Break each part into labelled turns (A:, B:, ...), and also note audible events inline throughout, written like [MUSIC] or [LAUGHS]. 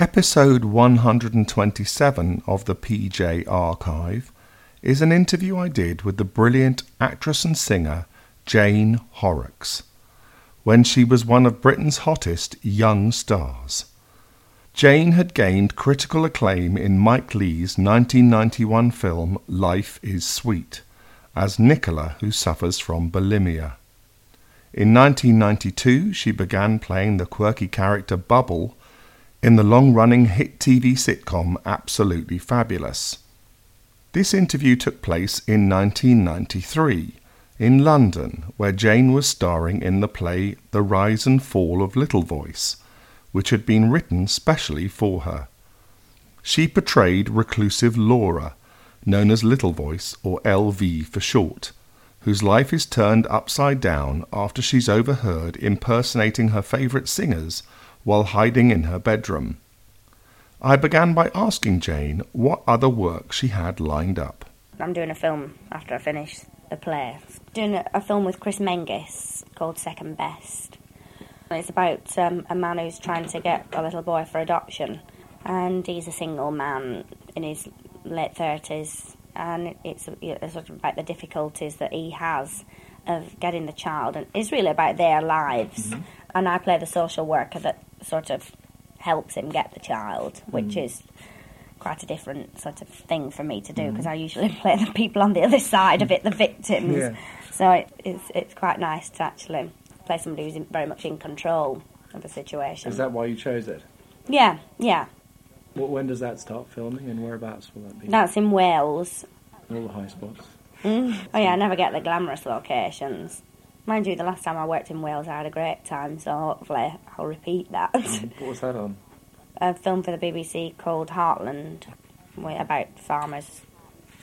A: Episode 127 of the PJ Archive is an interview I did with the brilliant actress and singer Jane Horrocks when she was one of Britain's hottest young stars. Jane had gained critical acclaim in Mike Leigh's 1991 film Life is Sweet as Nicola who suffers from bulimia. In 1992, she began playing the quirky character Bubble in the long running hit TV sitcom Absolutely Fabulous. This interview took place in 1993 in London, where Jane was starring in the play The Rise and Fall of Little Voice, which had been written specially for her. She portrayed reclusive Laura, known as Little Voice or LV for short, whose life is turned upside down after she's overheard impersonating her favourite singers while hiding in her bedroom. I began by asking Jane what other work she had lined up.
B: I'm doing a film after I finish the play. Doing a, a film with Chris Menges called Second Best. It's about um, a man who's trying to get a little boy for adoption, and he's a single man in his late thirties, and it's sort of about the difficulties that he has of getting the child, and it's really about their lives. Mm-hmm. And I play the social worker that sort of helps him get the child, which mm. is quite a different sort of thing for me to do because mm. I usually [LAUGHS] play the people on the other side of it, the victims. Yeah. So it, it's it's quite nice to actually play somebody who's in, very much in control of the situation.
C: Is that why you chose it?
B: Yeah, yeah.
C: Well, when does that start filming and whereabouts will that be?
B: That's in Wales.
C: All the high spots.
B: Mm. Oh yeah, I never get the glamorous locations. Mind you, the last time I worked in Wales, I had a great time, so hopefully I'll repeat that.
C: what was that on?
B: A film for the BBC called Heartland, about farmers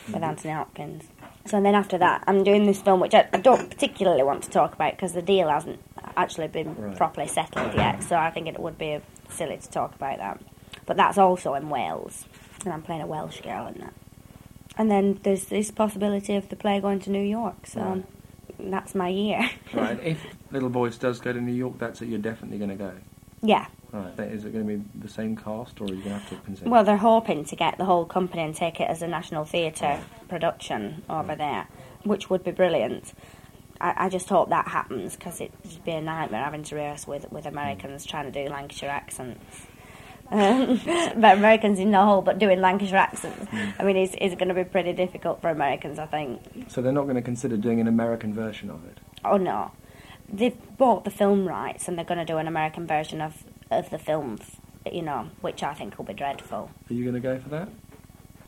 B: mm-hmm. with Anthony Hopkins. So then after that, I'm doing this film, which I, I don't particularly want to talk about because the deal hasn't actually been right. properly settled yet. So I think it would be silly to talk about that. But that's also in Wales, and I'm playing a Welsh girl in that. And then there's this possibility of the play going to New York. So. Right that's my year.
C: right. [LAUGHS] If Little Voice does go to New York, that's it. You're definitely going to go.
B: Yeah.
C: Right. Is it going to be the same cast, or are you going to have to consider?
B: Well, they're hoping to get the whole company and take it as a national theatre production over right. there, which would be brilliant. I, I just hope that happens because it'd be a nightmare having to rehearse with with Americans trying to do Lancashire accents. Um, [LAUGHS] but Americans in the whole, but doing Lancashire accents. Mm. I mean, it's, it's going to be pretty difficult for Americans, I think.
C: So they're not going to consider doing an American version of it?
B: Oh, no. They've bought the film rights and they're going to do an American version of, of the film, you know, which I think will be dreadful.
C: Are you going to go for that?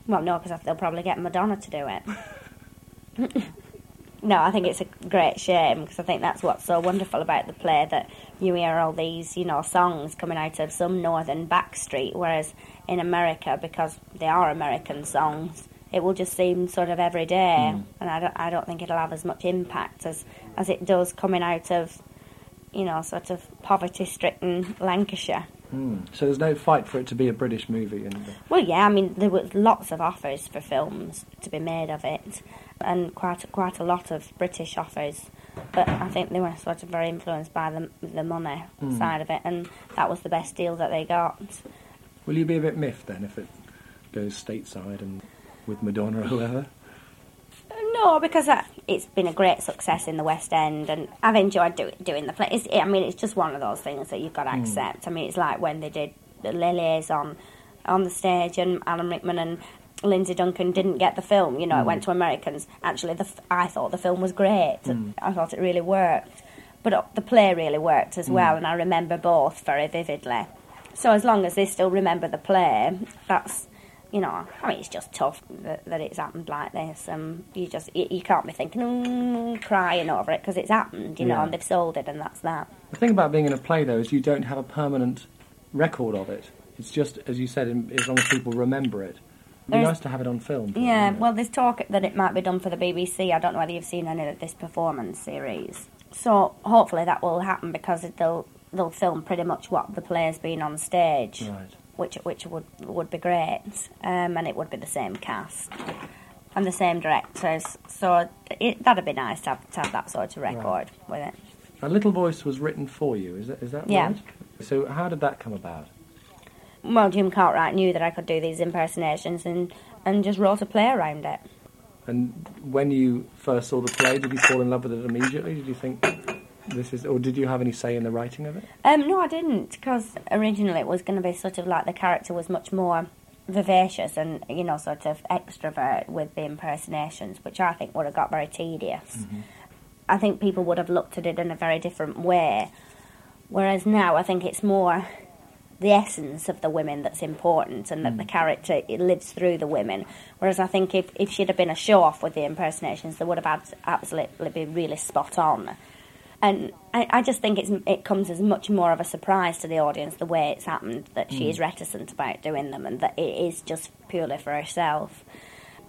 B: Well, no, because they'll probably get Madonna to do it. [LAUGHS] no, I think it's a great shame because I think that's what's so wonderful about the play that you hear all these, you know, songs coming out of some northern backstreet, whereas in America, because they are American songs, it will just seem sort of every day, mm. and I don't, I don't think it'll have as much impact as, as it does coming out of, you know, sort of poverty-stricken Lancashire.
C: Mm. So there's no fight for it to be a British movie. The...
B: Well, yeah, I mean there were lots of offers for films to be made of it, and quite quite a lot of British offers but I think they were sort of very influenced by the the money mm. side of it, and that was the best deal that they got.
C: Will you be a bit miffed then if it goes stateside and with Madonna or whoever?
B: No, because it's been a great success in the West End, and I've enjoyed do, doing the play. It's, I mean, it's just one of those things that you've got to hmm. accept. Mm. I mean, it's like when they did the Lilies on on the stage, and Alan Rickman and Lindsay Duncan didn't get the film. You know, mm. it went to Americans. Actually, the, I thought the film was great. Mm. I thought it really worked. But uh, the play really worked as well, mm. and I remember both very vividly. So as long as they still remember the play, that's you know, I mean, it's just tough that, that it's happened like this. Um, you just you, you can't be thinking, mm, crying over it because it's happened, you yeah. know, and they've sold it, and that's that.
C: The thing about being in a play, though, is you don't have a permanent record of it. It's just, as you said, as long as people remember it. It'd be nice to have it on film.
B: Yeah, well, there's talk that it might be done for the BBC. I don't know whether you've seen any of this performance series. So hopefully that will happen because they'll they'll film pretty much what the play's been on stage,
C: right.
B: which which would would be great, um, and it would be the same cast and the same directors. So it, that'd be nice to have, to have that sort of record right. with it.
C: A Little Voice was written for you, is that is that
B: yeah.
C: right? So how did that come about?
B: Well, Jim Cartwright knew that I could do these impersonations and, and just wrote a play around it.
C: And when you first saw the play, did you fall in love with it immediately? Did you think this is, or did you have any say in the writing of it?
B: Um, no, I didn't, because originally it was going to be sort of like the character was much more vivacious and, you know, sort of extrovert with the impersonations, which I think would have got very tedious. I think people would have looked at it in a very different way. Whereas now I think it's more the essence of the women that's important and that the hmm. character it lives through the women. Whereas I think if, if she'd have been a show off with the impersonations, they would have abs- absolutely been really spot on. And I, I just think it's, it comes as much more of a surprise to the audience the way it's happened that hmm. she is reticent about doing them and that it is just purely for herself.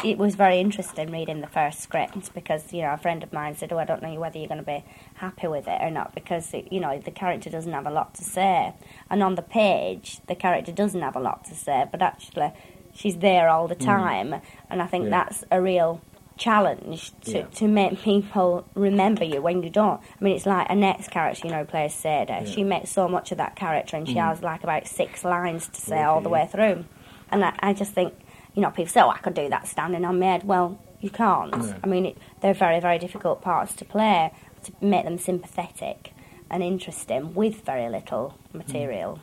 B: It was very interesting reading the first script because you know a friend of mine said, "Oh, I don't know whether you're going to be happy with it or not because it, you know the character doesn't have a lot to say, and on the page the character doesn't have a lot to say, but actually she's there all the hmm. time, and I think
C: Yeah.
B: that's a real challenge to,
C: Yeah.
B: to make people remember you when you don't. I mean, it's like Annette's character, you know, plays Sadie. She makes so much of that character, and she hmm. has like about six lines to say all the way through. And I, I just think, you know, people say, "Oh, I could do that standing on my head." Well, you can't.
C: No.
B: I mean, it, they're very, very difficult parts to play to make them sympathetic and interesting with very little hmm. material.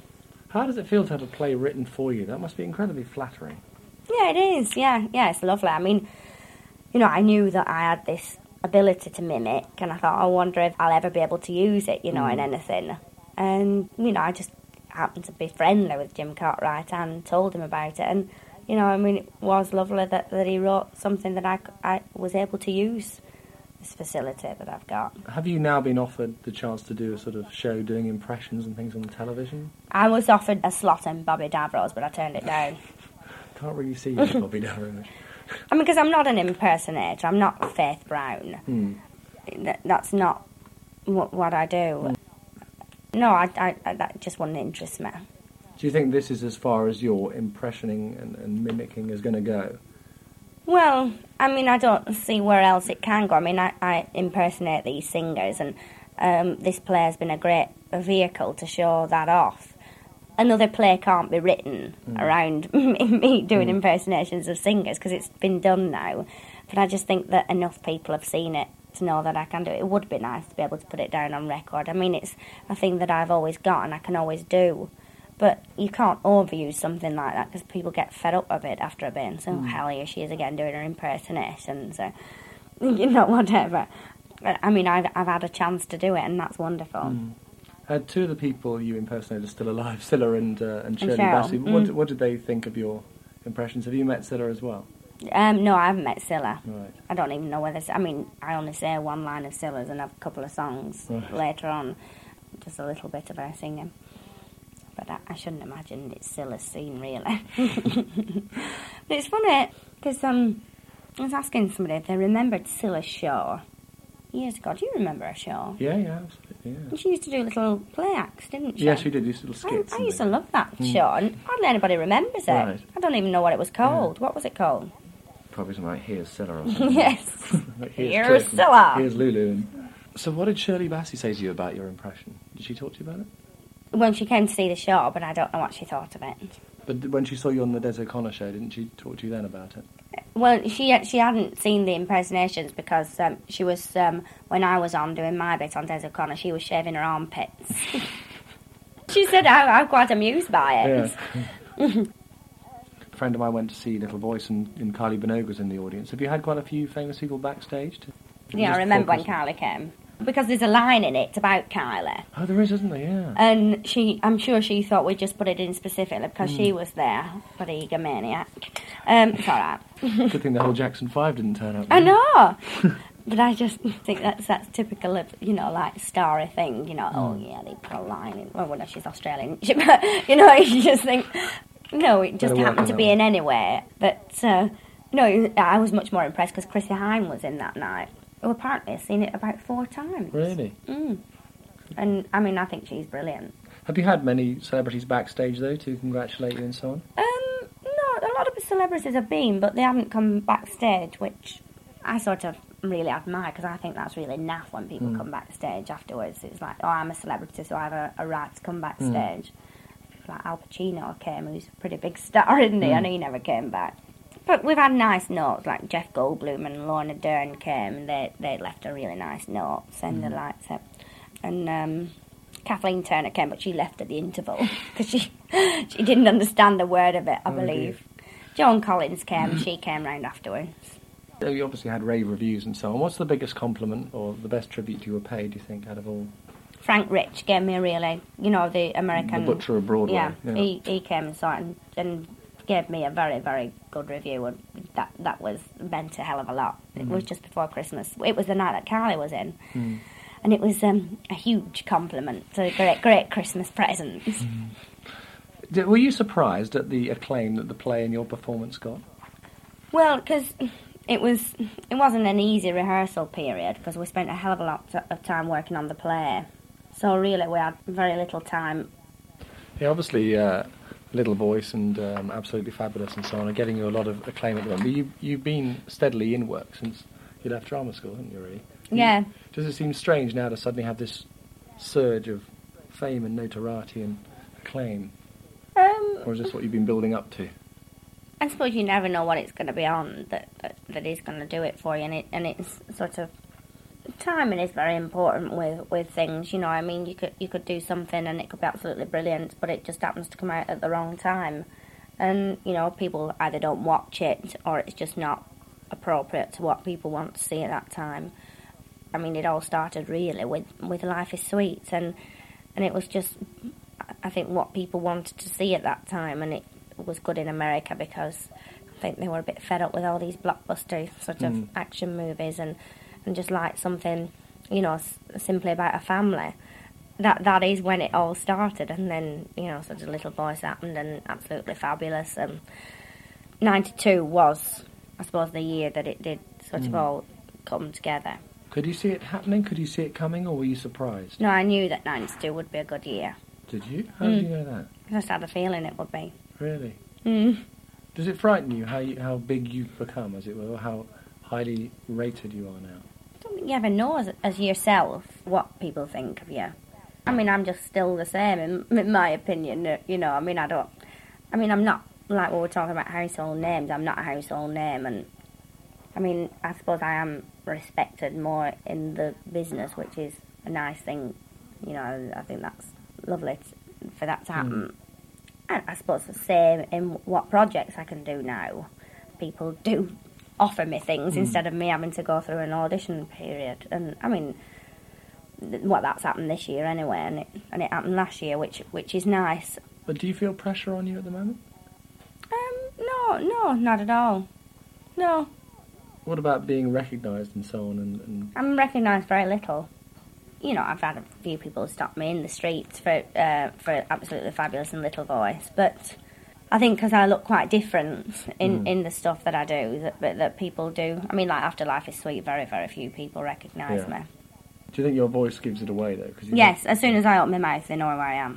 C: How does it feel to have a play written for you? That must be incredibly flattering.
B: Yeah, it is. Yeah, yeah, it's lovely. I mean, you know, I knew that I had this ability to mimic, and I thought, I wonder if I'll ever be able to use it, you know, in hmm. anything. And you know, I just happened to be friendly with Jim Cartwright and told him about it, and you know, I mean, it was lovely that, that he wrote something that I, I was able to use this facility that I've got.
C: Have you now been offered the chance to do a sort of show doing impressions and things on television?
B: I was offered a slot in Bobby Davro's, but I turned it down. [LAUGHS]
C: Can't really see you, Bobby [LAUGHS] Darren.
B: I mean, because I'm not an impersonator. I'm not Faith Brown.
C: Hmm.
B: Th- That's not what, what I do. No, I, I, I, that just wouldn't interest me.
C: Do you think this is as far as your impressioning and, and mimicking is going to go?
B: Well, I mean, I don't see where else it can go. I mean, I, I impersonate these singers, and um, this play has been a great vehicle to show that off. Another play can't be written around [LAUGHS] me doing impersonations of singers because it's been done now. But I just think that enough people have seen it to know that I can do it. It would be nice to be able to put it down on record. I mean, it's a thing that I've always got and I can always do. But you can't overuse something like that because people get fed up of it after a bit and say, oh, hell, here she is again doing her impersonations. So, [LAUGHS] you know, whatever. I mean, I've, I've had a chance to do it and that's wonderful.
C: Uh, two of the people you impersonated are still alive, [LAUGHS] Cilla and, uh, and Shirley
B: Cheryl,
C: Bassey. What,
B: mm.
C: what did they think of your impressions? Have you met Cilla as well?
B: Um, no, I haven't met Cilla.
C: Right.
B: I don't even know whether. I mean, I only say one line of Cilla's and have a couple of songs
C: Right.
B: later on, just a little bit of her singing. But I, I shouldn't imagine it's still a scene, really. [LAUGHS] but it's funny because um, I was asking somebody if they remembered Cilla's show years ago. Do you remember her show?
C: Yeah, yeah, absolutely. Yeah,
B: And she used to do little play acts, didn't she?
C: yeah she did these little
B: I,
C: skits.
B: I
C: and
B: used to love that show, and hardly anybody remembers it.
C: Right.
B: I don't even know what it was called. What was it called?
C: Probably something like Here's Cilla or [LAUGHS] something.
B: yes.
C: Like, [LAUGHS]
B: Here's Cilla.
C: Here's Lulu. And... So what did Shirley Bassey say to you about your impression? Did she talk to you about it?
B: When she came to see the show, but I don't know what she thought of it.
C: But when she saw you on the Des O'Connor show, didn't she talk to you then about it?
B: Well, she she hadn't seen the impersonations because um, she was um, when I was on doing my bit on Des O'Connor, she was shaving her armpits. [LAUGHS] she said I, I'm quite amused by it. [LAUGHS]
C: a friend of mine went to see Little Voice and, and Kylie Minogue was in the audience. Have you had quite a few famous people backstage? To,
B: Yeah, I remember when Kylie came because there's a line in it about Kylie.
C: Oh, there is, isn't there? Yeah.
B: And she, I'm sure she thought we'd just put it in specifically because she was there, but egomaniac. Um, it's all right.
C: Good thing the whole Jackson Five didn't turn up.
B: I know. [LAUGHS] but I just think that's that's typical of you know like starry thing. You know, oh yeah, they put a line in. Well, well, she's Australian, but [LAUGHS] you know, you just think no, it just
C: Better
B: happened to be in anywhere. But uh, no, I was much more impressed because Chrissie Hynde was in that night. Who apparently has seen it about four times.
C: Really?
B: Mm. And I mean, I think she's brilliant.
C: Have you had many celebrities backstage though to congratulate you and so on?
B: Um, no, a lot of celebrities have been, but they haven't come backstage, which I sort of really admire because I think that's really naff when people come backstage afterwards. It's like, oh, I'm a celebrity, so I have a, a right to come backstage. like Al Pacino came, who's a pretty big star, isn't he?
C: Mm.
B: And he never came back. But we've had nice notes, like Jeff Goldblum and Laura Dern came, and they, they left a really nice note, saying they liked it. And um, Kathleen Turner came, but she left at the interval [LAUGHS] because she, she didn't understand the word of it, I
C: Oh, dear.
B: believe. Joan Collins came, she came round afterwards.
C: Uh, You obviously had rave reviews and so on. What's the biggest compliment or the best tribute you were paid, do you think, out of all?
B: Frank Rich gave me a really, you know, the American.
C: The Butcher of Broadway.
B: Yeah,
C: yeah.
B: He, he came and saw it and, and gave me a very, very good review, and that that was meant a hell of a lot. It was just before Christmas. It was the night that Carly was in,
C: Mm.
B: and it was um, a huge compliment. So a great, great Christmas present.
C: Did- Were you surprised at the acclaim that the play and your performance got?
B: Well, because it was it wasn't an easy rehearsal period because we spent a hell of a lot of time working on the play. So really, we had very little time
C: Yeah, obviously, uh, Little Voice and um, Absolutely Fabulous and so on are getting you a lot of acclaim at the moment. But you, you've been steadily in work since you left drama school, haven't you, really? You-
B: Yeah.
C: Does it seem strange now to suddenly have this surge of fame and notoriety and acclaim?
B: Um,
C: Or is this what you've been building up to?
B: I suppose you never know what it's going to be on that, that that is going to do it for you, and it and it's sort of timing is very important with with things. You know, I mean, you could you could do something and it could be absolutely brilliant, but it just happens to come out at the wrong time, and you know, people either don't watch it or it's just not appropriate to what people want to see at that time. I mean, it all started really with with Life is Sweet, and and it was just I think what people wanted to see at that time, and it was good in America because I think they were a bit fed up with all these blockbuster sort of
C: Mm.
B: action movies and and just like something, you know, s- simply about a family. That that is when it all started, and then you know, sort of Little Voice happened, and absolutely fabulous. And ninety two was, I suppose, the year that it did sort of
C: Mm.
B: all come together.
C: Could you see it happening? Could you see it coming, or were you surprised?
B: No, I knew that ninety two would be a good year.
C: Did you? How did
B: Mm.
C: you know that?
B: I just had a feeling it would be.
C: Really?
B: Mm.
C: Does it frighten you how you, how big you've become, as it were, or how highly rated you are now?
B: Think you ever know as, as yourself what people think of you. I mean, I'm just still the same in, in my opinion. uh, You know, I mean, I don't. I mean, I'm not like when we're talking about household names. I'm not a household name, and I mean, I suppose I am respected more in the business, which is a nice thing. You know, I think that's lovely t- for that to happen. And I suppose the same in what projects I can do now. People do offer me things
C: Mm.
B: instead of me having to go through an audition period. And I mean, what that's happened this year anyway, and it and it happened last year, which which is nice.
C: But do you feel pressure on you at the moment?
B: Um, no, no, not at all. No,
C: What about being recognised and so on? And, and
B: I'm recognised very little. You know, I've had a few people stop me in the streets for uh, for absolutely fabulous and little voice, but I think because I look quite different in,
C: Mm.
B: in the stuff that I do, that that that people do. I mean, like after Life is Sweet, very very few people recognise
C: Yeah.
B: me.
C: do you think your voice gives it away though? 'Cause
B: Yes, as soon as I open my mouth, they know where I am.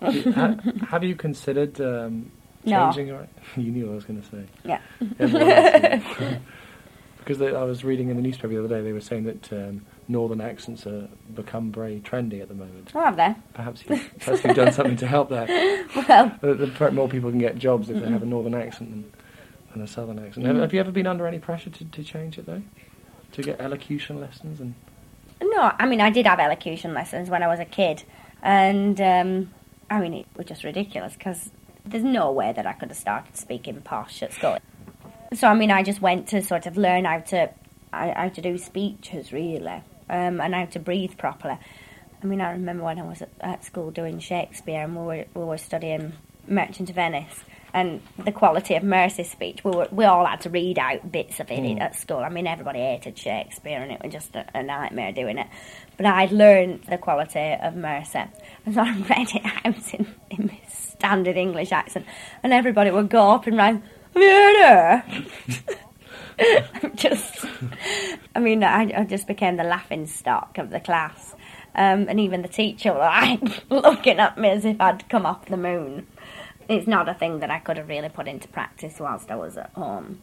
B: [LAUGHS]
C: Have you considered um,
B: No.
C: changing your? [LAUGHS] You knew what I was going to say.
B: Yeah.
C: Everyone else knew. [LAUGHS] because they, I was reading in the newspaper the other day, they were saying that um, northern accents have become very trendy at the moment.
B: Oh, have they?
C: Perhaps, you, perhaps you've done something to help that. [LAUGHS]
B: Well,
C: The, the, more people can get jobs if they have a northern accent than, than a southern accent. Have, have you ever been under any pressure to, to change it though? To get elocution lessons and
B: no, I mean, I did have elocution lessons when I was a kid, and um, I mean, it was just ridiculous because there's no way that I could have started speaking posh at school. So, I mean, I just went to sort of learn how to how to do speeches really, um, and how to breathe properly. I mean, I remember when I was at, at school doing Shakespeare, and we were we were studying Merchant of Venice. And the quality of Mercy's speech, we were, we all had to read out bits of it
C: Mm.
B: at school. I mean, everybody hated Shakespeare, and it was just a, a nightmare doing it. But I'd learned the quality of Mercy, and so I read it out in, in my standard English accent, and everybody would go up and round. Have you heard her? [LAUGHS] [LAUGHS] just, I mean, I, I just became the laughing stock of the class. Um, and even the teacher was like [LAUGHS] looking at me as if I'd come off the moon. It's not a thing that I could have really put into practice whilst I was at home.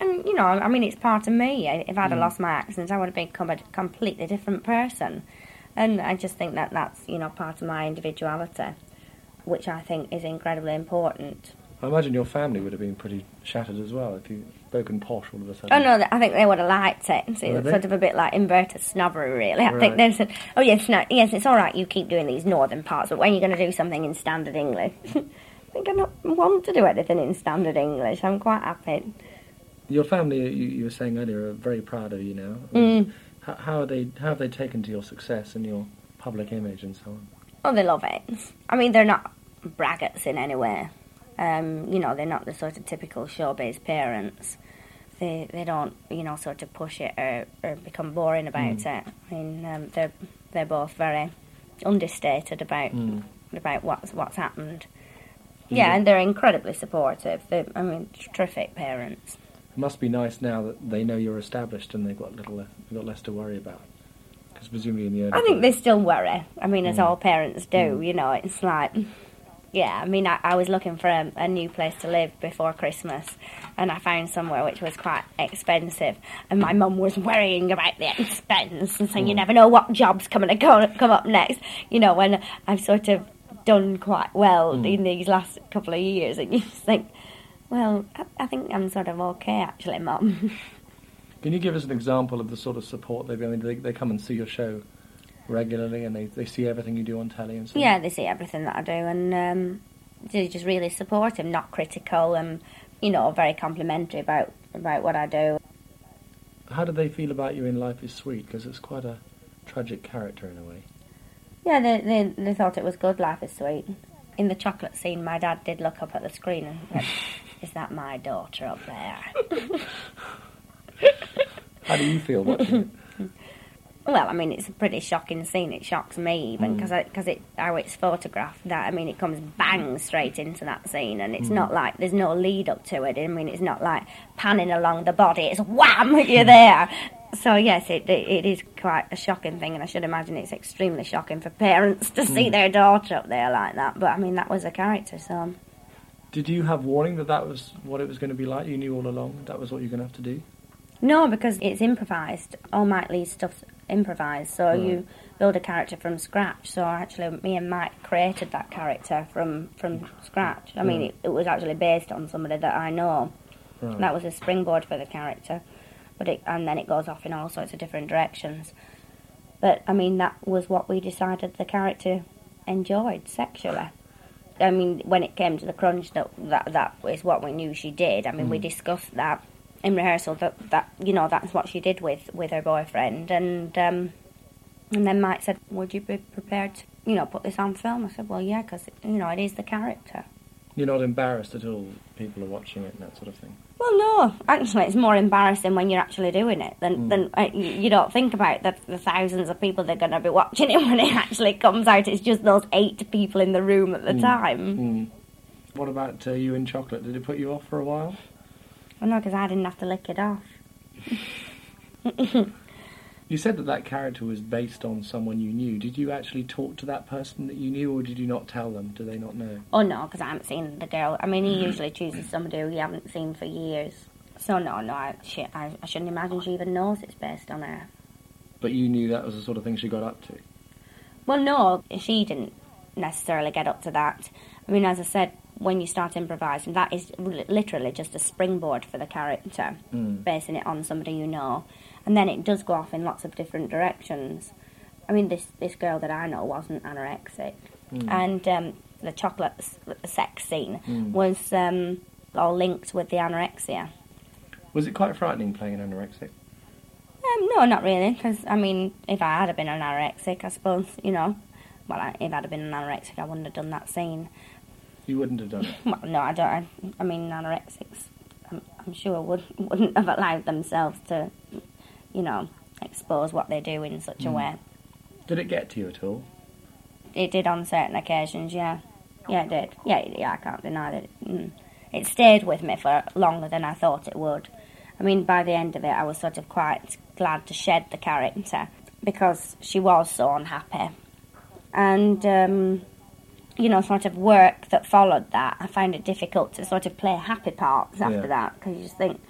B: And, you know, I mean, it's part of me. If I'd have lost my accent, I would have become a completely different person. And I just think that that's, you know, part of my individuality. which I think is incredibly important.
C: I imagine your family would have been pretty shattered as well if you spoken posh all of a sudden.
B: Oh no, I think they would have liked it. So it's sort of a bit like inverted snobbery, really. I
C: Right.
B: think they said, "Oh yes, no, yes, it's all right. You keep doing these northern parts, but when are you're going to do something in standard English, [LAUGHS] I think I don't want to do anything in standard English. I'm quite happy.
C: Your family, you, you were saying earlier, are very proud of you now.
B: Mm.
C: How, how are they? How have they taken to your success and your public image and so on?
B: Oh, they love it. I mean, they're not braggarts in any way. Um, you know, they're not the sort of typical showbiz parents. They they don't, you know, sort of push it or, or become boring about
C: Mm.
B: it. I mean, um, they're they're both very understated about
C: Mm.
B: about what's what's happened.
C: You
B: Yeah, and they're incredibly supportive. They're, I mean, terrific parents.
C: It must be nice now that they know you're established and they've got little, le- they've got less to worry about. Because presumably in the early
B: I think they still worry. I mean, as
C: Mm.
B: all parents do,
C: Mm.
B: you know, it's like, yeah, I mean, I, I was looking for a, a new place to live before Christmas and I found somewhere which was quite expensive and my mum was worrying about the expense and saying, you
C: Mm.
B: never know what job's coming to go, come up next, you know, when I've sort of done quite well
C: Mm.
B: in these last couple of years and [LAUGHS] you just think, well, I, I think I'm sort of okay actually, mum. [LAUGHS]
C: Can you give us an example of the sort of support they've? I mean, they, they come and see your show regularly, and they, they see everything you do on telly and so. on?
B: Yeah, they see everything that I do, and um, they're just really support supportive, not critical, and you know, very complimentary about about what I do.
C: How do they feel about you in Life Is Sweet? Because it's quite a tragic character in a way.
B: Yeah, they, they they thought it was good. Life is sweet. In the chocolate scene, my dad did look up at the screen and went, [LAUGHS] "Is that my daughter up there?" [LAUGHS]
C: How do you feel [LAUGHS] watching it?
B: Well, I mean, it's a pretty shocking scene. It shocks me even
C: Mm.
B: because because it how it's photographed. That I mean, it comes bang straight into that scene, and it's
C: Mm.
B: not like there's no lead up to it. I mean, it's not like panning along the body. It's wham, [LAUGHS] you're there. So yes, it, it it is quite a shocking thing, and I should imagine it's extremely shocking for parents to see
C: Mm.
B: their daughter up there like that. But I mean, that was a character, so
C: Did you have warning that that was what it was going to be like? You knew all along that was what you're going to have to do.
B: No, because it's improvised. All Mike Leigh's stuff's improvised, so
C: Right.
B: you build a character from scratch. So actually, me and Mike created that character from from scratch. I mean,
C: Right.
B: it, it was actually based on somebody that I know.
C: Right.
B: That was a springboard for the character, but it, and then it goes off in all sorts of different directions. But I mean, that was what we decided the character enjoyed sexually. I mean, when it came to the crunch, that that that is what we knew she did. I mean, we
C: Mm.
B: discussed that in rehearsal that that you know that's what she did with with her boyfriend, and um, and then Mike said, "Would you be prepared to you know put this on film?" I said, "Well, yeah, because you know it is the character."
C: You're not embarrassed at all. People are watching it and that sort of thing.
B: Well, no. Actually, it's more embarrassing when you're actually doing it than,
C: Mm.
B: than uh, you don't think about the, the thousands of people that are going to be watching it [LAUGHS] when it actually comes out. It's just those eight people in the room at the
C: Mm.
B: time.
C: Mm. What about uh, you in chocolate? Did it put you off for a while?
B: Well, no, because I didn't have to lick it off. [LAUGHS]
C: You said that that character was based on someone you knew. Did you actually talk to that person that you knew, or did you not tell them? Do they not know?
B: Oh, no, because I haven't seen the girl. I mean, he mm-hmm. usually chooses somebody who you haven't seen for years. So, no, no, I, she, I, I shouldn't imagine she even knows it's based on her.
C: But you knew that was the sort of thing she got up to.
B: Well, no, she didn't necessarily get up to that. I mean, as I said, when you start improvising, that is li- literally just a springboard for the character,
C: Mm.
B: basing it on somebody you know, and then it does go off in lots of different directions. I mean, this this girl that I know wasn't anorexic,
C: Mm.
B: and um, the chocolate s- sex scene
C: Mm.
B: was um, all linked with the anorexia.
C: Was it quite frightening playing an anorexic?
B: Um, no, not really, because I mean, if I had been an anorexic, I suppose you know, well, I, if I'd have been an anorexic, I wouldn't have done that scene.
C: You wouldn't have done it. [LAUGHS]
B: Well, no, I don't. I, I mean, anorexics, I'm, I'm sure would [LAUGHS] wouldn't have allowed themselves to, you know, expose what they do in such a
C: Mm.
B: way.
C: Did it get to you at all?
B: It did on certain occasions, yeah, yeah, it did. Yeah, yeah, I can't deny that. It, mm, it stayed with me for longer than I thought it would. I mean, by the end of it, I was sort of quite glad to shed the character because she was so unhappy, and. Um, you know, sort of work that followed that, I found it difficult to sort of play happy parts after
C: Yeah.
B: that because you just think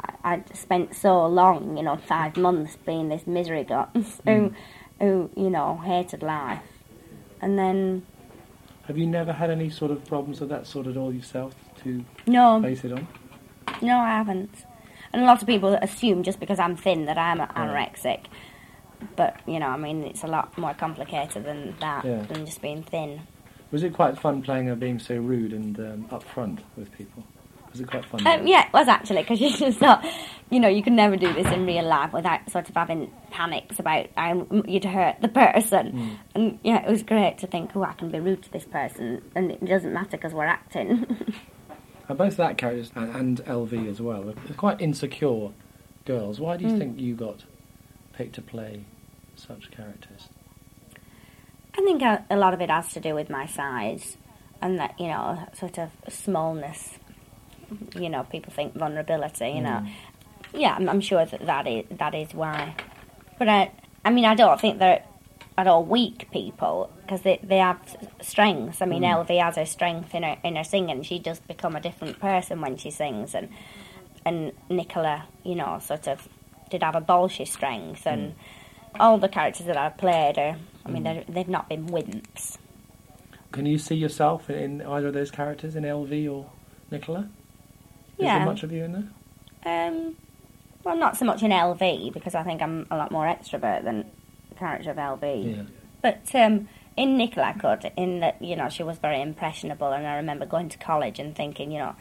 B: I, I'd spent so long, you know, five months being this misery guts [LAUGHS] who, hmm. who, you know, hated life, and then
C: Have you never had any sort of problems with that sort at all yourself to
B: No,
C: base it on?
B: no, I haven't. And a lot of people assume just because I'm thin that I'm anorexic. But, you know, I mean, it's a lot more complicated than that,
C: Yeah.
B: than just being thin.
C: Was it quite fun playing her being so rude and um, upfront with people? Was it quite fun?
B: Um, yeah, it was actually, because you [LAUGHS] just thought, you know, you can never do this in real life without sort of having panics about um, you'd hurt the person. And yeah, it was great to think, oh, I can be rude to this person, and it doesn't matter because we're acting. [LAUGHS]
C: And both that characters and, and LV as well, they're quite insecure girls. Why do you think you got picked to play such characters?
B: I think a, a lot of it has to do with my size and that, you know, sort of smallness. You know, people think vulnerability, you know. Mm. Yeah, I'm, I'm sure that that is, that is why. But I, I mean, I don't think they're at all weak people because they, they have strengths. I mean, mm. LV has her strength in her, in her singing. She does become a different person when she sings. And, and Nicola, you know, sort of did have a bolshy strength. And mm. all the characters that I've played are, I mean, they're, they've not been wimps.
C: Can you see yourself in either of those characters, in LV or Nicola? Is
B: Yeah.
C: there much of you in there?
B: Um, well, not so much in LV because I think I'm a lot more extrovert than the character of LV.
C: Yeah.
B: But um, in Nicola, I could, in that, you know, she was very impressionable, and I remember going to college and thinking, you know,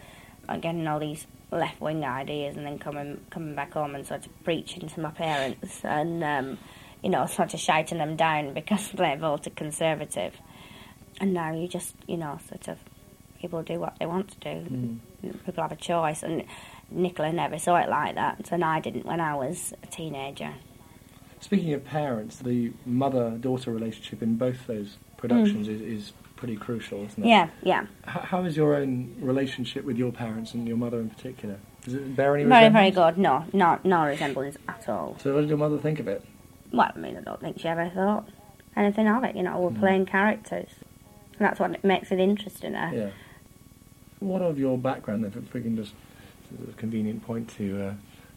B: I'm getting all these left wing ideas and then coming coming back home and sort of preaching to my parents and, um, you know, sort of shouting them down [LAUGHS] because they voted Conservative. And now you just, you know, sort of, people do what they want to do. Mm. People have a choice, and Nicola never saw it like that, and I didn't when I was a teenager.
C: Speaking of parents, the mother-daughter relationship in both those productions mm. is, is pretty crucial, isn't it?
B: Yeah, yeah.
C: H- how is your own relationship with your parents and your mother in particular? Does it bear any
B: Very, very good. No, no, no resemblance at all.
C: So what did your mother think of it?
B: Well, I mean, I don't think she ever thought anything of it. You know, we're playing characters. And that's what makes it interesting. Uh,
C: Yeah. What of your background, then, if we can just, it's a convenient point to uh,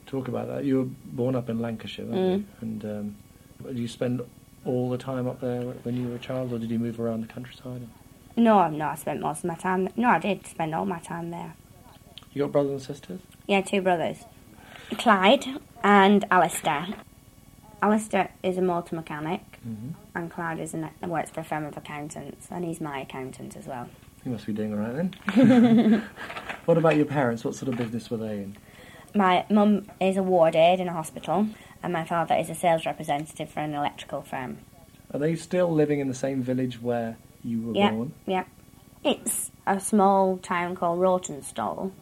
C: talk about that. You were born up in Lancashire, weren't you? And um, did you spend all the time up there when you were a child, or did you move around the countryside?
B: No, no, I spent most of my time. No, I did spend all my time there.
C: You got brothers and sisters?
B: Yeah, two brothers, Clyde and Alistair. Alistair is a motor mechanic,
C: Mm-hmm.
B: and Clyde is an, works for a firm of accountants, and he's my accountant as well.
C: You must be doing all right then. [LAUGHS] what about your parents? What sort of business were they in?
B: My mum is a ward aide in a hospital, and my father is a sales representative for an electrical firm.
C: Are they still living in the same village where you were
B: Yeah,
C: born?
B: yeah. It's a small town called Rawtenstall.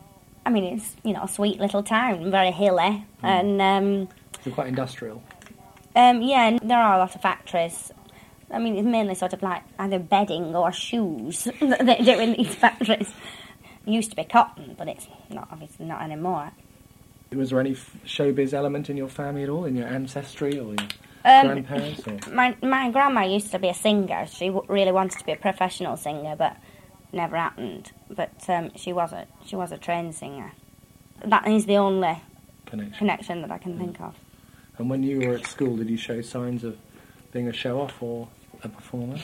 B: I mean, it's you know a sweet little town, very hilly, and um,
C: So quite industrial.
B: Um, yeah, there are a lot of factories. I mean, it's mainly sort of like either bedding or shoes [LAUGHS] that they do in these factories. It used to be cotton, but it's not obviously not anymore.
C: Was there any f- showbiz element in your family at all, in your ancestry or your
B: Um,
C: grandparents? Or? [LAUGHS]
B: My my grandma used to be a singer. She w- really wanted to be a professional singer, but never happened. But um, she was a she was a trained singer. That is the only
C: connection.
B: connection that I can think of.
C: And when you were at school, did you show signs of being a show off or a performer?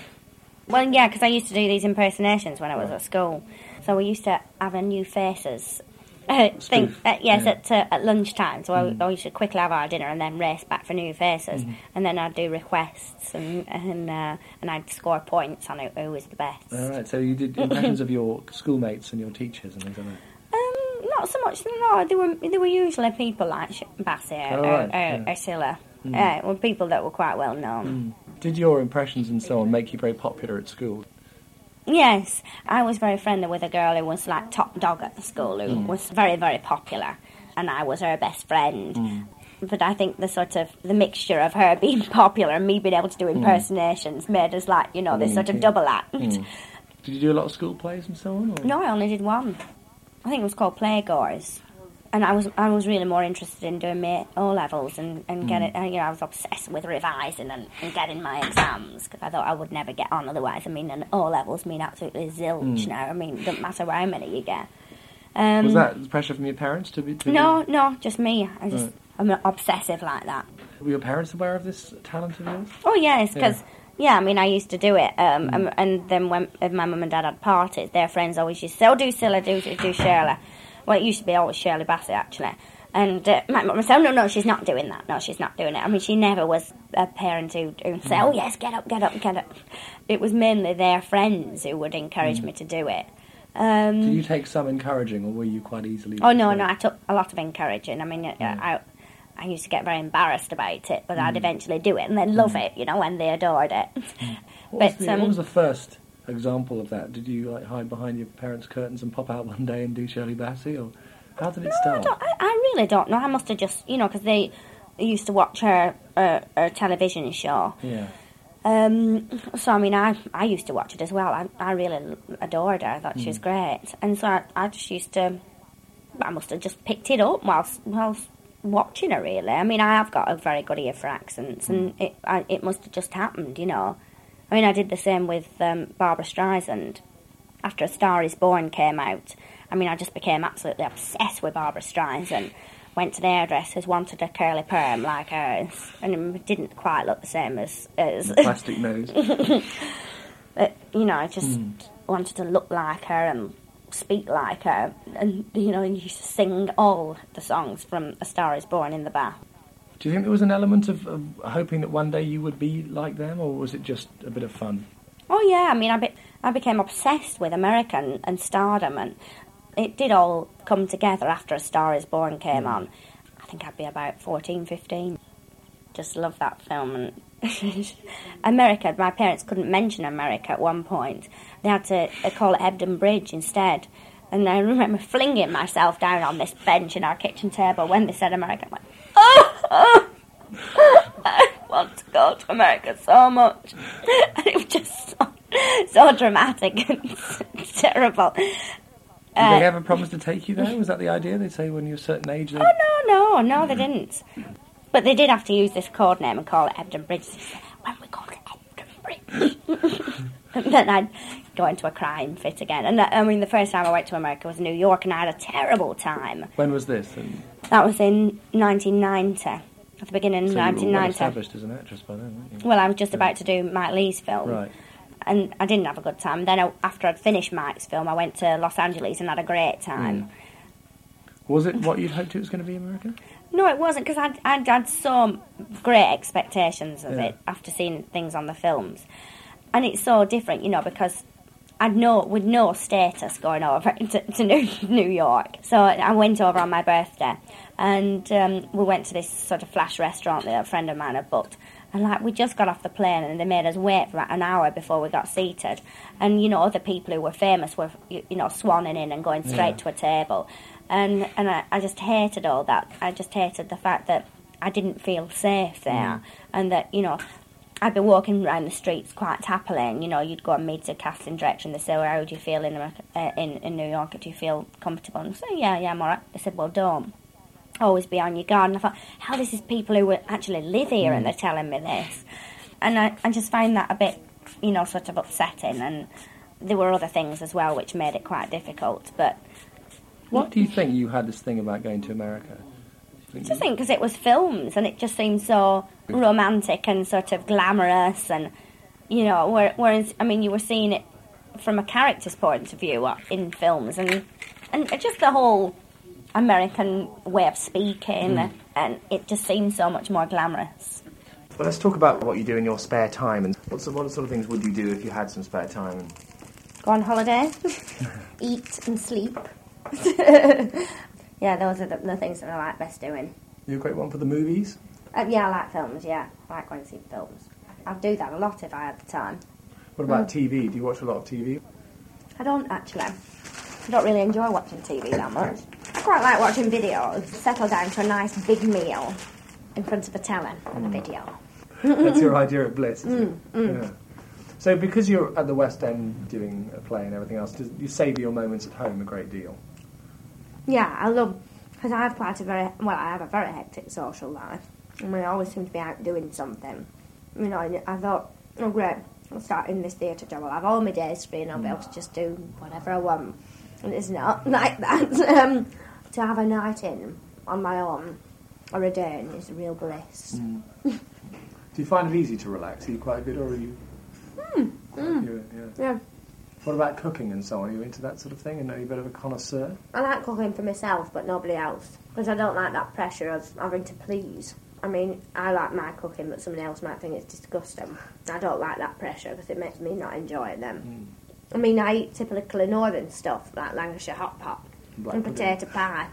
B: Well, yeah, because I used to do these impersonations when I was at school. So we used to have a new faces uh, thing. Uh, yes,
C: yeah.
B: at uh, at lunchtime. So I, I used to quickly have our dinner and then race back for new faces, and then I'd do requests and and uh, and I'd score points on who, who was the best.
C: All right, so you did impressions [LAUGHS] of your schoolmates and your teachers and things like that.
B: Not so much. No, they were they were usually people like Sh- Bassey uh,
C: Oh,
B: or,
C: right,
B: or,
C: yeah.
B: or Cilla. Mm. Yeah, were people that were quite well known. Mm.
C: Did your impressions and so on make you very popular at school?
B: Yes, I was very friendly with a girl who was like top dog at the school, who mm. was very very popular, and I was her best friend. But I think the sort of the mixture of her [LAUGHS] being popular and me being able to do impersonations made us like you know this sort of double act.
C: Did you do a lot of school plays and so on? Or?
B: No, I only did one. I think it was called Playgoers. And I was I was really more interested in doing my O levels and and getting uh, you know I was obsessed with revising and, and getting my exams because I thought I would never get on otherwise. I mean, and O levels mean absolutely zilch now. I mean, it doesn't matter how many you get. Um,
C: Was that pressure from your parents to be? To
B: No, no, just me. I just
C: Right.
B: I'm obsessive like that.
C: Were your parents aware of this talent of yours?
B: Oh yes, because Yeah, I mean, I used to do it, um,
C: Mm.
B: and, and then when if my mum and dad had parties, their friends always used to say, "Oh, do Cilla, do do Shirley." Well, it used to be always Shirley Bassey actually, and uh, my mum would say, "Oh, no, no, she's not doing that. No, she's not doing it." I mean, she never was a parent who would say, "Oh, yes, get up, get up, get up." It was mainly their friends who would encourage me to do it. Um,
C: Did you take some encouraging, or were you quite easily?
B: Oh no, no, I took a lot of encouraging. I mean, uh I I used to get very embarrassed about it, but I'd eventually do it and then love it, you know, and they adored it. [LAUGHS]
C: What was,
B: but,
C: the,
B: um,
C: what was the first example of that? Did you like hide behind your parents' curtains and pop out one day and do Shirley Bassey, or how did it
B: I,
C: start?
B: don't, I, I really don't know. I must have just, you know, because they used to watch her, uh, her television show.
C: Yeah.
B: Um, so I mean, I I used to watch it as well. I I really adored her. I thought she was great, and so I, I just used to. I must have just picked it up whilst whilst watching her. Really, I mean, I have got a very good ear for accents, and hmm. it I, it must have just happened, you know. I mean, I did the same with um, Barbra Streisand. After A Star Is Born came out, I mean, I just became absolutely obsessed with Barbra Streisand. Went to the hairdressers, wanted a curly perm like hers, and it didn't quite look the same as as
C: Plastic nose.
B: but, [LAUGHS] uh, you know, I just hmm. wanted to look like her and speak like her, and you know, you used to sing all the songs from A Star Is Born in the bath.
C: Do you think there was an element of, of hoping that one day you would be like them, or was it just a bit of fun?
B: Oh yeah, I mean, I, be- I became obsessed with American and stardom, and it did all come together after A Star Is Born came hmm. on. I think I'd be about 14, 15. Just love that film. And [LAUGHS] America, my parents couldn't mention America at one point. They had to uh, call it Hebden Bridge instead. And I remember flinging myself down on this bench in our kitchen table when they said America. I went, oh, oh. [LAUGHS] I want to go to America so much. [LAUGHS] And it was just so, so dramatic and terrible.
C: Did
B: Uh,
C: they ever promise to take you there? Was that the idea? They'd say when you're a certain age. They'd...
B: Oh no, no, no, they didn't. But they did have to use this code name and call it Ebden Bridge. When we call it Ebden Bridge. [LAUGHS] and then I'd go into a crime fit again. And that, I mean, the first time I went to America was New York, and I had a terrible time.
C: When was this? And
B: That was in 1990, at the beginning of
C: so you were
B: 1990.
C: established as an actress by then, weren't you?
B: Well, I was just about to do Mike Leigh's film.
C: Right.
B: And I didn't have a good time. Then, I, after I'd finished Mike's film, I went to Los Angeles and had a great time. Hmm.
C: Was it what you'd hoped it was going to be, America?
B: No, it wasn't because I'd, I'd had so great expectations of
C: Yeah.
B: it after seeing things on the films, and it's so different, you know, because I'd no with no status going over [LAUGHS] to, to New, New York. So I went over on my birthday, and um, we went to this sort of flash restaurant that a friend of mine had booked. And like we just got off the plane, and they made us wait for about an hour before we got seated. And you know, other people who were famous were you, know swanning in and going straight
C: Yeah.
B: to a table, and and I, I just hated all that. I just hated the fact that I didn't feel safe there, and that you know. I'd be walking around the streets quite happily, and you know, you'd go and meet a casting director, and they say, well, "How do you feel in America, uh, in in New York? Do you feel comfortable?" And I say, "Yeah, yeah, I'm alright." They said, "Well, don't always be on your guard." And I thought, "How this is people who actually live here, and they're telling me this," and I, I just find that a bit, you know, sort of upsetting. And there were other things as well which made it quite difficult, but
C: What do you think you had this thing about going to America?
B: I just think because it was films and it just seemed so romantic and sort of glamorous and you know whereas I mean you were seeing it from a character's point of view uh, in films and and just the whole American way of speaking and it just seemed so much more glamorous.
D: Well, let's talk about what you do in your spare time and what sort, what sort of things would you do if you had some spare time? And
B: Go on holiday, [LAUGHS] eat and sleep. [LAUGHS] yeah, those are the, the things that I like best doing.
C: You're a great one for the movies.
B: Uh, yeah, I like films. Yeah, I like going to see films. I'd do that a lot if I had the time.
C: What about mm. TV? Do you watch a lot of TV?
B: I don't actually. I don't really enjoy watching TV that much. I quite like watching videos. Settle down to a nice big meal in front of a telly and a mm. video. [LAUGHS]
C: That's your idea of bliss, isn't it? Mm, yeah. So, because you're at the West End doing a play and everything else, you savour your moments at home a great deal.
B: Yeah, I love because I have quite a very well. I have a very hectic social life. and we always seem to be out doing something. You know, I thought, oh great, I'll start in this theatre job. I'll have all my days free, and I'll be able to just do whatever I want. And it's not [LAUGHS] like that. um, to have a night in on my own or a day in is a real bliss.
C: Do you find it easy to relax? Are you quite good, or are you Mm. You, yeah.
B: Yeah.
C: What about cooking and so on? Are you into that sort of thing? And are you a bit of a connoisseur?
B: I like cooking for myself, but nobody else. Because I don't like that pressure of having to please. I mean, I like my cooking, but somebody else might think it's disgusting. I don't like that pressure because it makes me not enjoy them. Hmm. I mean, I eat typically northern stuff, like Lancashire hot pot
C: Black
B: and
C: pudding.
B: potato pie.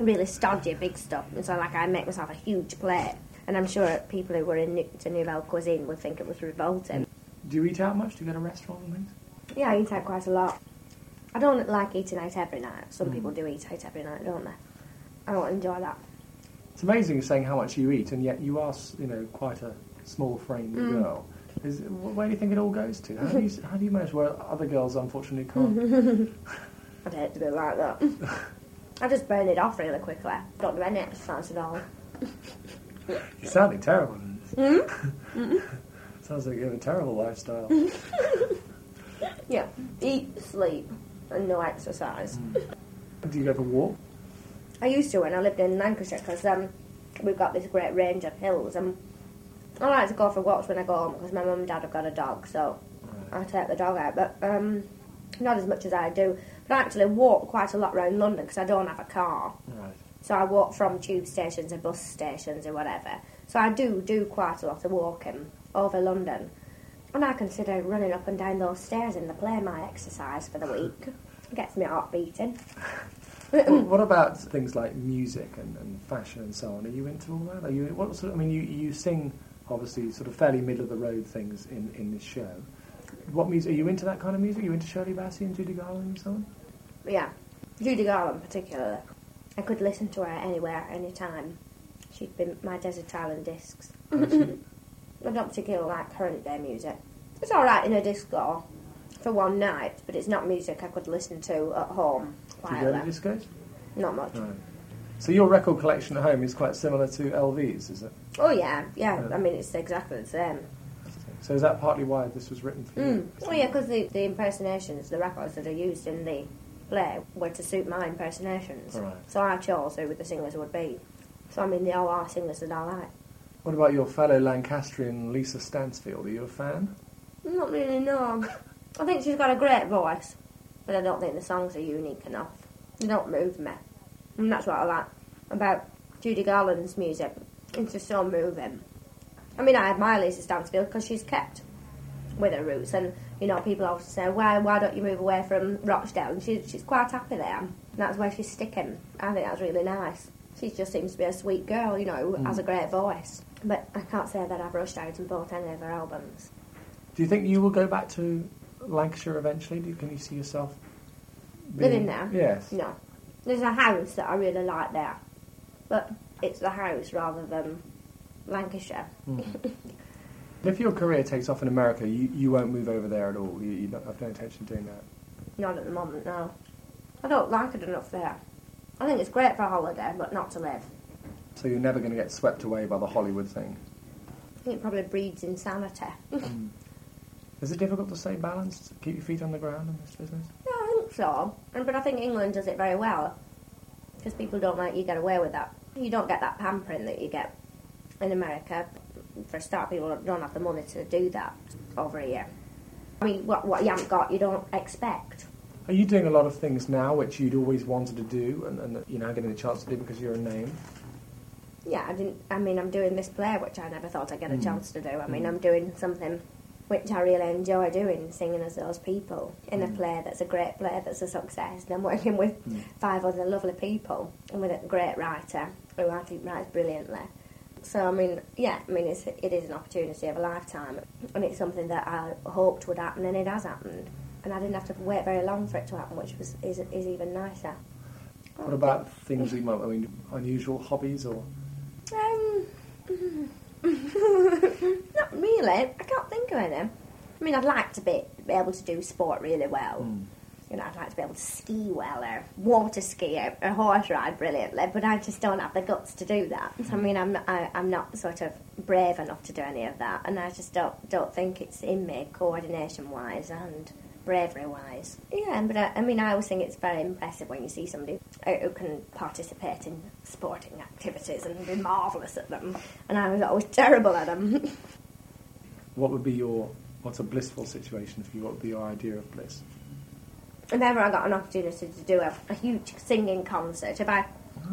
B: Really stodgy, big stuff. And so, like, I make myself a huge plate. And I'm sure people who were into Nouvelle Cuisine would think it was revolting.
C: Do you eat out much? Do you go to restaurants and things?
B: Yeah, I eat out quite a lot. I don't like eating out every night. Some hmm. people do eat out every night, don't they? I don't enjoy that.
C: It's amazing saying how much you eat, and yet you are, you know, quite a small-framed hmm. girl. Is, wh- where do you think it all goes to? How do you, how do you manage where other girls unfortunately can't?
B: I'd hate to be like that. I just burn it off really quickly. I Don't do any exercise at all.
C: You're sounding terrible. Hmm? [LAUGHS] Sounds like you have a terrible lifestyle. [LAUGHS]
B: Yeah, eat, sleep, and no exercise.
C: do you ever walk?
B: I used to when I lived in Lancashire because um, we've got this great range of hills and I like to go for walks when I go home because my mum and dad have got a dog so I take the dog out. But um, not as much as I do. But I actually walk quite a lot around London because I don't have a car.
C: Right.
B: so I walk from tube stations and bus stations or whatever. So I do do quite a lot of walking over London and I consider running up and down those stairs in the play my exercise for the week it gets me heart beating
C: what, what about things like music and, and fashion and so on? Are you into all that? Are you what sort? Of, I mean, you you sing obviously sort of fairly middle of the road things in, in this show. What music? Are you into that kind of music? Are you into Shirley Bassey and Judy Garland and so on?
B: Yeah, Judy Garland particularly. I could listen to her anywhere, anytime. She'd be my desert island discs. I don't particularly like current day music. It's alright in a disco for one night, but it's not music I could listen to at home
C: Do you go to discos?
B: Not much.
C: Right. So your record collection at home is quite similar to LV's, is it?
B: Oh yeah, yeah.
C: Yeah.
B: I mean, it's exactly the same.
C: So is that partly why this was written for
B: Mm.
C: you?
B: Oh yeah, because the, the impersonations, the records that are used in the play were to suit my impersonations.
C: Right.
B: So I chose who the singers would be. So I mean, they all are singers that I like.
C: What about your fellow Lancastrian Lisa Stansfield? Are you a fan?
B: Not really, no. I think she's got a great voice, but I don't think the songs are unique enough. They don't move me. And that's what I like about Judy Garland's music. It's just so moving. I mean, I admire Lisa Stansfield because she's kept with her roots, and you know, people often say, "Why, why don't you move away from Rochdale?" And she, she's quite happy there. And that's where she's sticking. I think that's really nice. She just seems to be a sweet girl, you know, who has a great voice. But I can't say that I've rushed out and bought any of her albums.
C: Do you think you will go back to Lancashire eventually? Do you, can you see yourself
B: Living there?
C: Yes.
B: No. There's a house that I really like there, but it's the house rather than Lancashire. Hmm. [LAUGHS]
C: If your career takes off in America, you, you won't move over there at all. You, you don't have no intention of doing that.
B: Not at the moment, no. I don't like it enough there. I think it's great for a holiday, but not to live.
C: So you're never going to get swept away by the Hollywood thing.
B: I think it probably breeds insanity. Hmm.
C: Is it difficult to stay balanced, to keep your feet on the ground in this business?
B: Yeah, I think so. And, but I think England does it very well. Because people don't let you get away with that. You don't get that pampering that you get in America. For a start, people don't have the money to do that over here. I mean, what, what you haven't got, you don't expect.
C: Are you doing a lot of things now which you'd always wanted to do and, and that you're now getting the chance to do because you're a name?
B: Yeah, I didn't. I mean, I'm doing this play, which I never thought I'd get a mm. chance to do. I mean, mm. I'm doing something which I really enjoy doing, singing as those people in a mm. play that's a great play, that's a success. And I'm working with five other lovely people and with a great writer who I think writes brilliantly. So I mean, yeah, I mean, it's, it is an opportunity of a lifetime, and it's something that I hoped would happen, and it has happened. And I didn't have to wait very long for it to happen, which was is, is even nicer.
C: What about things that you might, I mean, unusual hobbies or?
B: Um, [LAUGHS] not really. I can't think of any. I mean, I'd like to be, be able to do sport really well. You know, I'd like to be able to ski well or water ski or, or horse ride brilliantly, but I just don't have the guts to do that. I mean, I'm I, I'm not sort of brave enough to do any of that, and I just don't don't think it's in me coordination wise and bravery wise. Yeah, but I, I mean, I always think it's very impressive when you see somebody who can participate in sporting activities and be marvellous at them, and I was always terrible at them. [LAUGHS]
C: What would be your What's a blissful situation for you? What would be your idea of bliss?
B: If ever I got an opportunity to do a, a huge singing concert, if I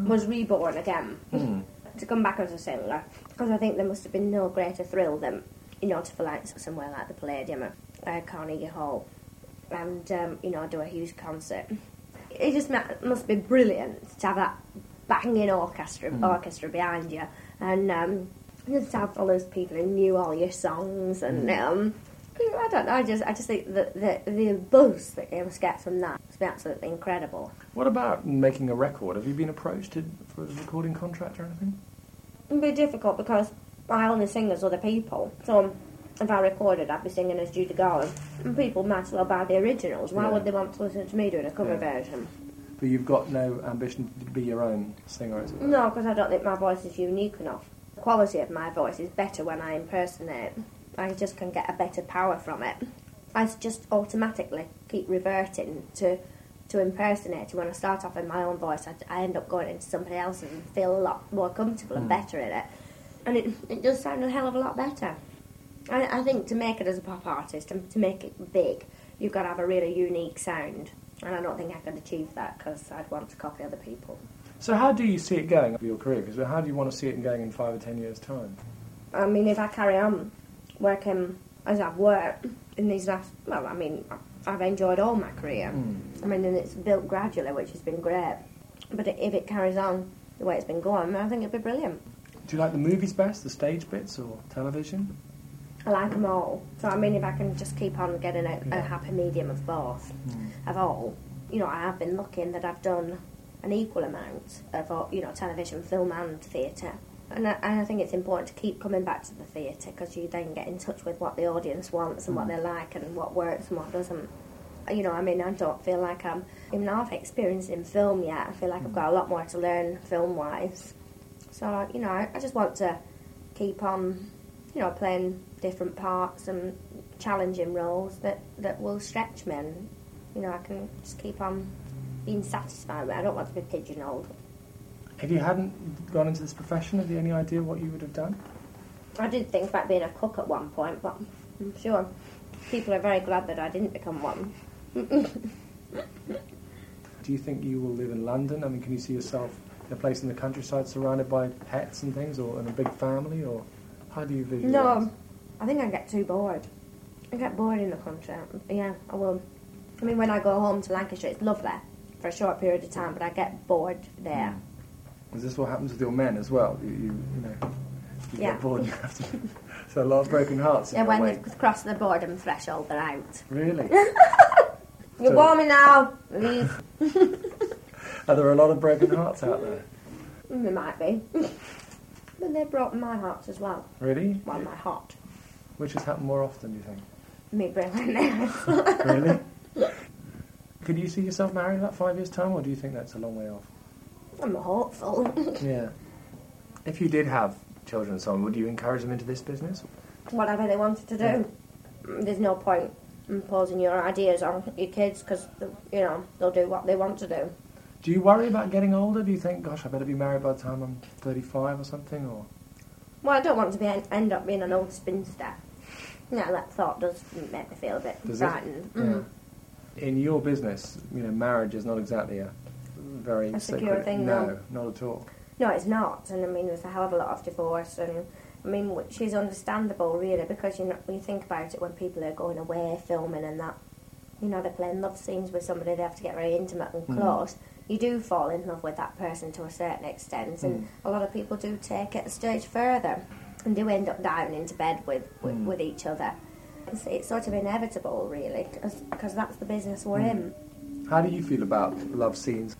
B: was reborn again,
C: Hmm. [LAUGHS]
B: to come back as a singer, because I think there must have been no greater thrill than, you know, to feel like somewhere like the Palladium at uh, Carnegie Hall and, um, you know, do a huge concert. It just must be brilliant to have that banging orchestra orchestra behind you and um, just have all those people who knew all your songs and um, I don't know. I just I just think that the the buzz that you must get from that must be absolutely incredible.
C: What about making a record? Have you been approached to, for a recording contract or anything?
B: It'd be difficult because I only sing as other people. So if I recorded, I'd be singing as Judy Garland. And people might as well buy the originals. Why
C: Yeah.
B: would they want to listen to me doing a cover
C: Yeah.
B: version?
C: But you've got no ambition to be your own singer, is it?
B: No, because I don't think my voice is unique enough. The quality of my voice is better when I impersonate. I just can get a better power from it. I just automatically keep reverting to to impersonating. When I start off in my own voice, I, I end up going into somebody else's and feel a lot more comfortable and hmm. better in it. And it, it does sound a hell of a lot better. I, I think to make it as a pop artist and to make it big, you've got to have a really unique sound. And I don't think I could achieve that because I'd want to copy other people.
C: So how do you see it going for your career? Because how do you want to see it going in five or ten years' time?
B: I mean, if I carry on working as I've worked in these last, well, I mean, I've enjoyed all my career. Hmm. I mean, and it's built gradually, which has been great. But if it carries on the way it's been going, I think it'd be brilliant.
C: Do you like the movies best, the stage bits, or television?
B: I like them all. So, I mean, if I can just keep on getting a, a happy medium of both, hmm. of all, you know, I have been looking that I've done an equal amount of, all- you know, television, film, and theatre. And I, and I think it's important to keep coming back to the theatre because you then get in touch with what the audience wants and what hmm. they like and what works and what doesn't. Uh, you know, I mean, I don't feel like I'm even half experienced in film yet. I feel like I've hmm. got a lot more to learn film wise. So, you know, I, I just want to keep on, you know, playing different parts and challenging roles that, that will stretch me and, you know, I can just keep on being satisfied with. it. I don't want to be pigeonholed.
C: If you hadn't gone into this profession, have you any idea what you would have done?
B: I did think about being a cook at one point, but I'm sure people are very glad that I didn't become one. [LAUGHS]
C: Do you think you will live in London? I mean, can you see yourself in a place in the countryside surrounded by pets and things, or in a big family, or how do you visualise?
B: No, I think I get too bored. I get bored in the country. Yeah, I will. I mean, when I go home to Lancashire, it's lovely for a short period of time, but I get bored there.
C: Is this what happens with your men as well? You, you, you know, you
B: Yeah.
C: get bored. You have to. [LAUGHS] so a lot of broken hearts.
B: Yeah, when
C: way.
B: they've crossed the boredom threshold, they're out.
C: Really? [LAUGHS]
B: You're
C: So-
B: warming now. Leave. [LAUGHS]
C: Are there a lot of broken hearts out there?
B: Mm, There might be. but they've broken my hearts as well.
C: Really?
B: Well, my heart.
C: Which has happened more often, do you think?
B: Me theirs. [LAUGHS]
C: Really? [LAUGHS] Could you see yourself married in about five years' time, or do you think that's a long way off?
B: I'm hopeful. [LAUGHS]
C: Yeah. If you did have children and so on, would you encourage them into this business?
B: Whatever they wanted to do. Mm, There's no point imposing your ideas on your kids because, you know, they'll do what they want to do.
C: Do you worry about getting older? Do you think, gosh, I better be married by the time I'm 35 or something? Or
B: Well, I don't want to be end up being an old spinster. Yeah, that thought does make me feel a bit
C: Does
B: frightened. Mm.
C: in your business, you know, marriage is not exactly a very
B: A secure
C: sacred-
B: thing,
C: No,
B: no.
C: not at all.
B: No, it's not. And I mean, there's a hell of a lot of divorce, and I mean, which is understandable, really, because you know, when you think about it, when people are going away filming and that, you know, they're playing love scenes with somebody, they have to get very intimate and
C: Mm.
B: close. You do fall in love with that person to a certain extent, and
C: Mm.
B: a lot of people do take it a stage further and do end up diving into bed with with,
C: Mm.
B: with each other. It's, it's sort of inevitable, really, because that's the business we're
C: Mm.
B: in.
C: How do you feel about love scenes?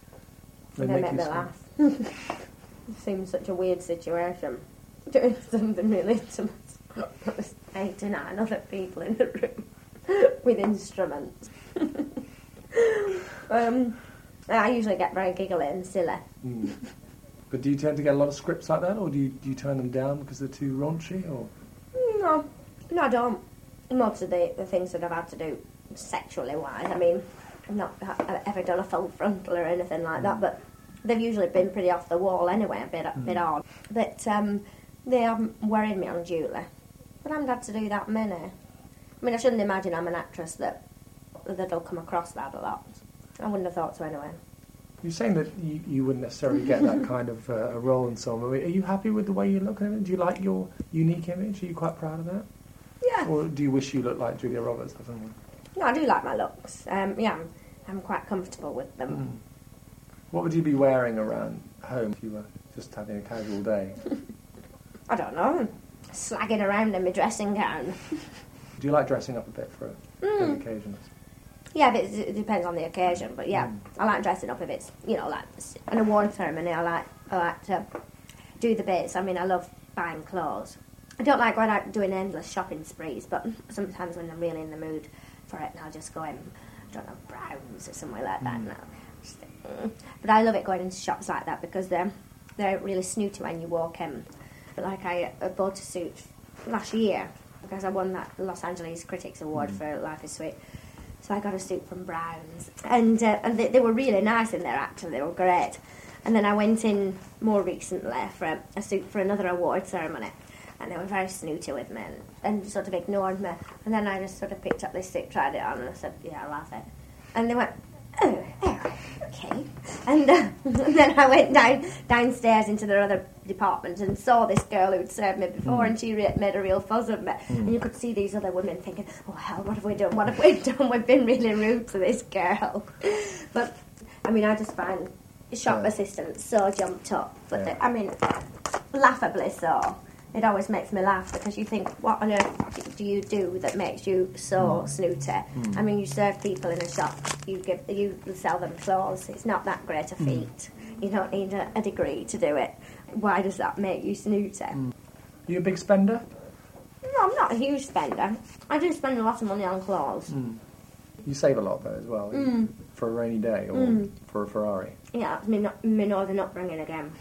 B: They make me laugh. it [LAUGHS] seems such a weird situation. [LAUGHS] Doing something really intimate. [LAUGHS] There's 89 other people in the room with instruments. um, I usually get very giggly and silly.
C: Mm. But do you tend to get a lot of scripts like that, or do you, do you turn them down because they're too raunchy? Or
B: No, no, I don't. Most of the, the things that I've had to do sexually wise, I mean, I've not ha- uh, ever done a full frontal or anything like that, mm. but they've usually been pretty off the wall anyway, a bit, a bit mm. odd. But um, they haven't worried me unduly. But I haven't had to do that many. I mean, I shouldn't imagine I'm an actress that that'll come across that a lot. I wouldn't have thought so anyway.
C: You're saying that you, you wouldn't necessarily get that [LAUGHS] kind of uh, a role in some. Mean, are you happy with the way you look at it? Do you like your unique image? Are you quite proud of that?
B: Yeah.
C: Or do you wish you looked like Julia Roberts or something?
B: No, I do like my looks. Um, yeah, I'm, I'm quite comfortable with them.
C: Mm. What would you be wearing around home if you were just having a casual day? [LAUGHS]
B: I don't know. Slagging around in my dressing gown.
C: Do you like dressing up a bit for, for
B: Mm.
C: occasions?
B: Yeah, but it, it depends on the occasion. But yeah,
C: Mm.
B: I like dressing up if it's you know like an award ceremony. I like I like to do the bits. I mean, I love buying clothes. I don't like going out doing endless shopping sprees, but [LAUGHS] sometimes when I'm really in the mood for it, I'll just go in, I don't know, Browns or somewhere like that. I'll just, mm. But I love it going into shops like that because they're they're really snooty when you walk in. Like I, I bought a suit last year because I won that Los Angeles Critics Award for Life is Sweet. So I got a suit from Browns, and uh, and they, they were really nice in there. Actually, they were great. And then I went in more recently for a, a suit for another award ceremony, and they were very snooty with me and, and sort of ignored me. And then I just sort of picked up this suit, tried it on, and I said, "Yeah, I love it." And they went, "Oh, oh okay." And, uh, and [LAUGHS] then I went down downstairs into their other department and saw this girl who'd served me before, and she re- made a real fuss of me. And you could see these other women thinking, "Oh hell, what have we done? What have we [LAUGHS] done? We've been really rude to this girl." [LAUGHS] But I mean, I just find shop
C: Yeah.
B: assistants so jumped up. But
C: Yeah.
B: they, I mean, laughably so. It always makes me laugh because you think, what on earth do you do that makes you so hmm. snooty? Hmm. I mean, you serve people in a shop, you give, you sell them clothes. It's not that great a hmm. feat. You don't need a, a degree to do it. Why does that make you snooty?
C: Are you a big spender?
B: No, I'm not a huge spender. I do spend a lot of money on clothes.
C: You save a lot though as well
B: Mm.
C: for a rainy day or
B: Mm.
C: for a Ferrari.
B: Yeah, that's my, my northern upbringing again.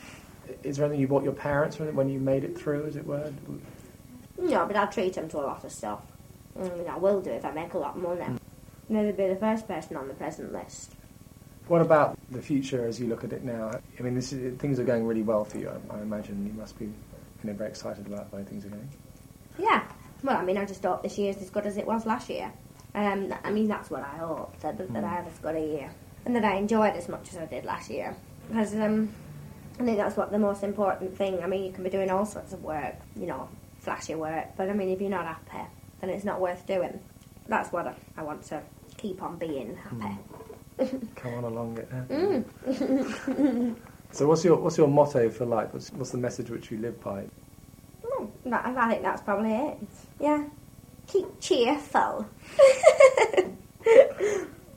C: Is there anything you bought your parents when when you made it through, as it were?
B: No, but I treat them to a lot of stuff. I mean, I will do if I make a lot of money. They'd be the first person on the present list.
C: What about the future as you look at it now? I mean, this is, things are going really well for you. I, I imagine you must be you know, very excited about the way things are going.
B: Yeah. Well, I mean, I just hope this year's as good as it was last year. Um, I mean, that's what I hope, that, that I have as good a year. And that I enjoy it as much as I did last year. Because um, I think that's what the most important thing. I mean, you can be doing all sorts of work, you know, flashy work, but I mean, if you're not happy, then it's not worth doing. That's what I, I want to keep on being happy.
C: Come on along, get.
B: Mm. [LAUGHS]
C: So, what's your what's your motto for life? What's, what's the message which you live by?
B: Mm, that- I think that's probably it. Yeah. Keep cheerful. [LAUGHS]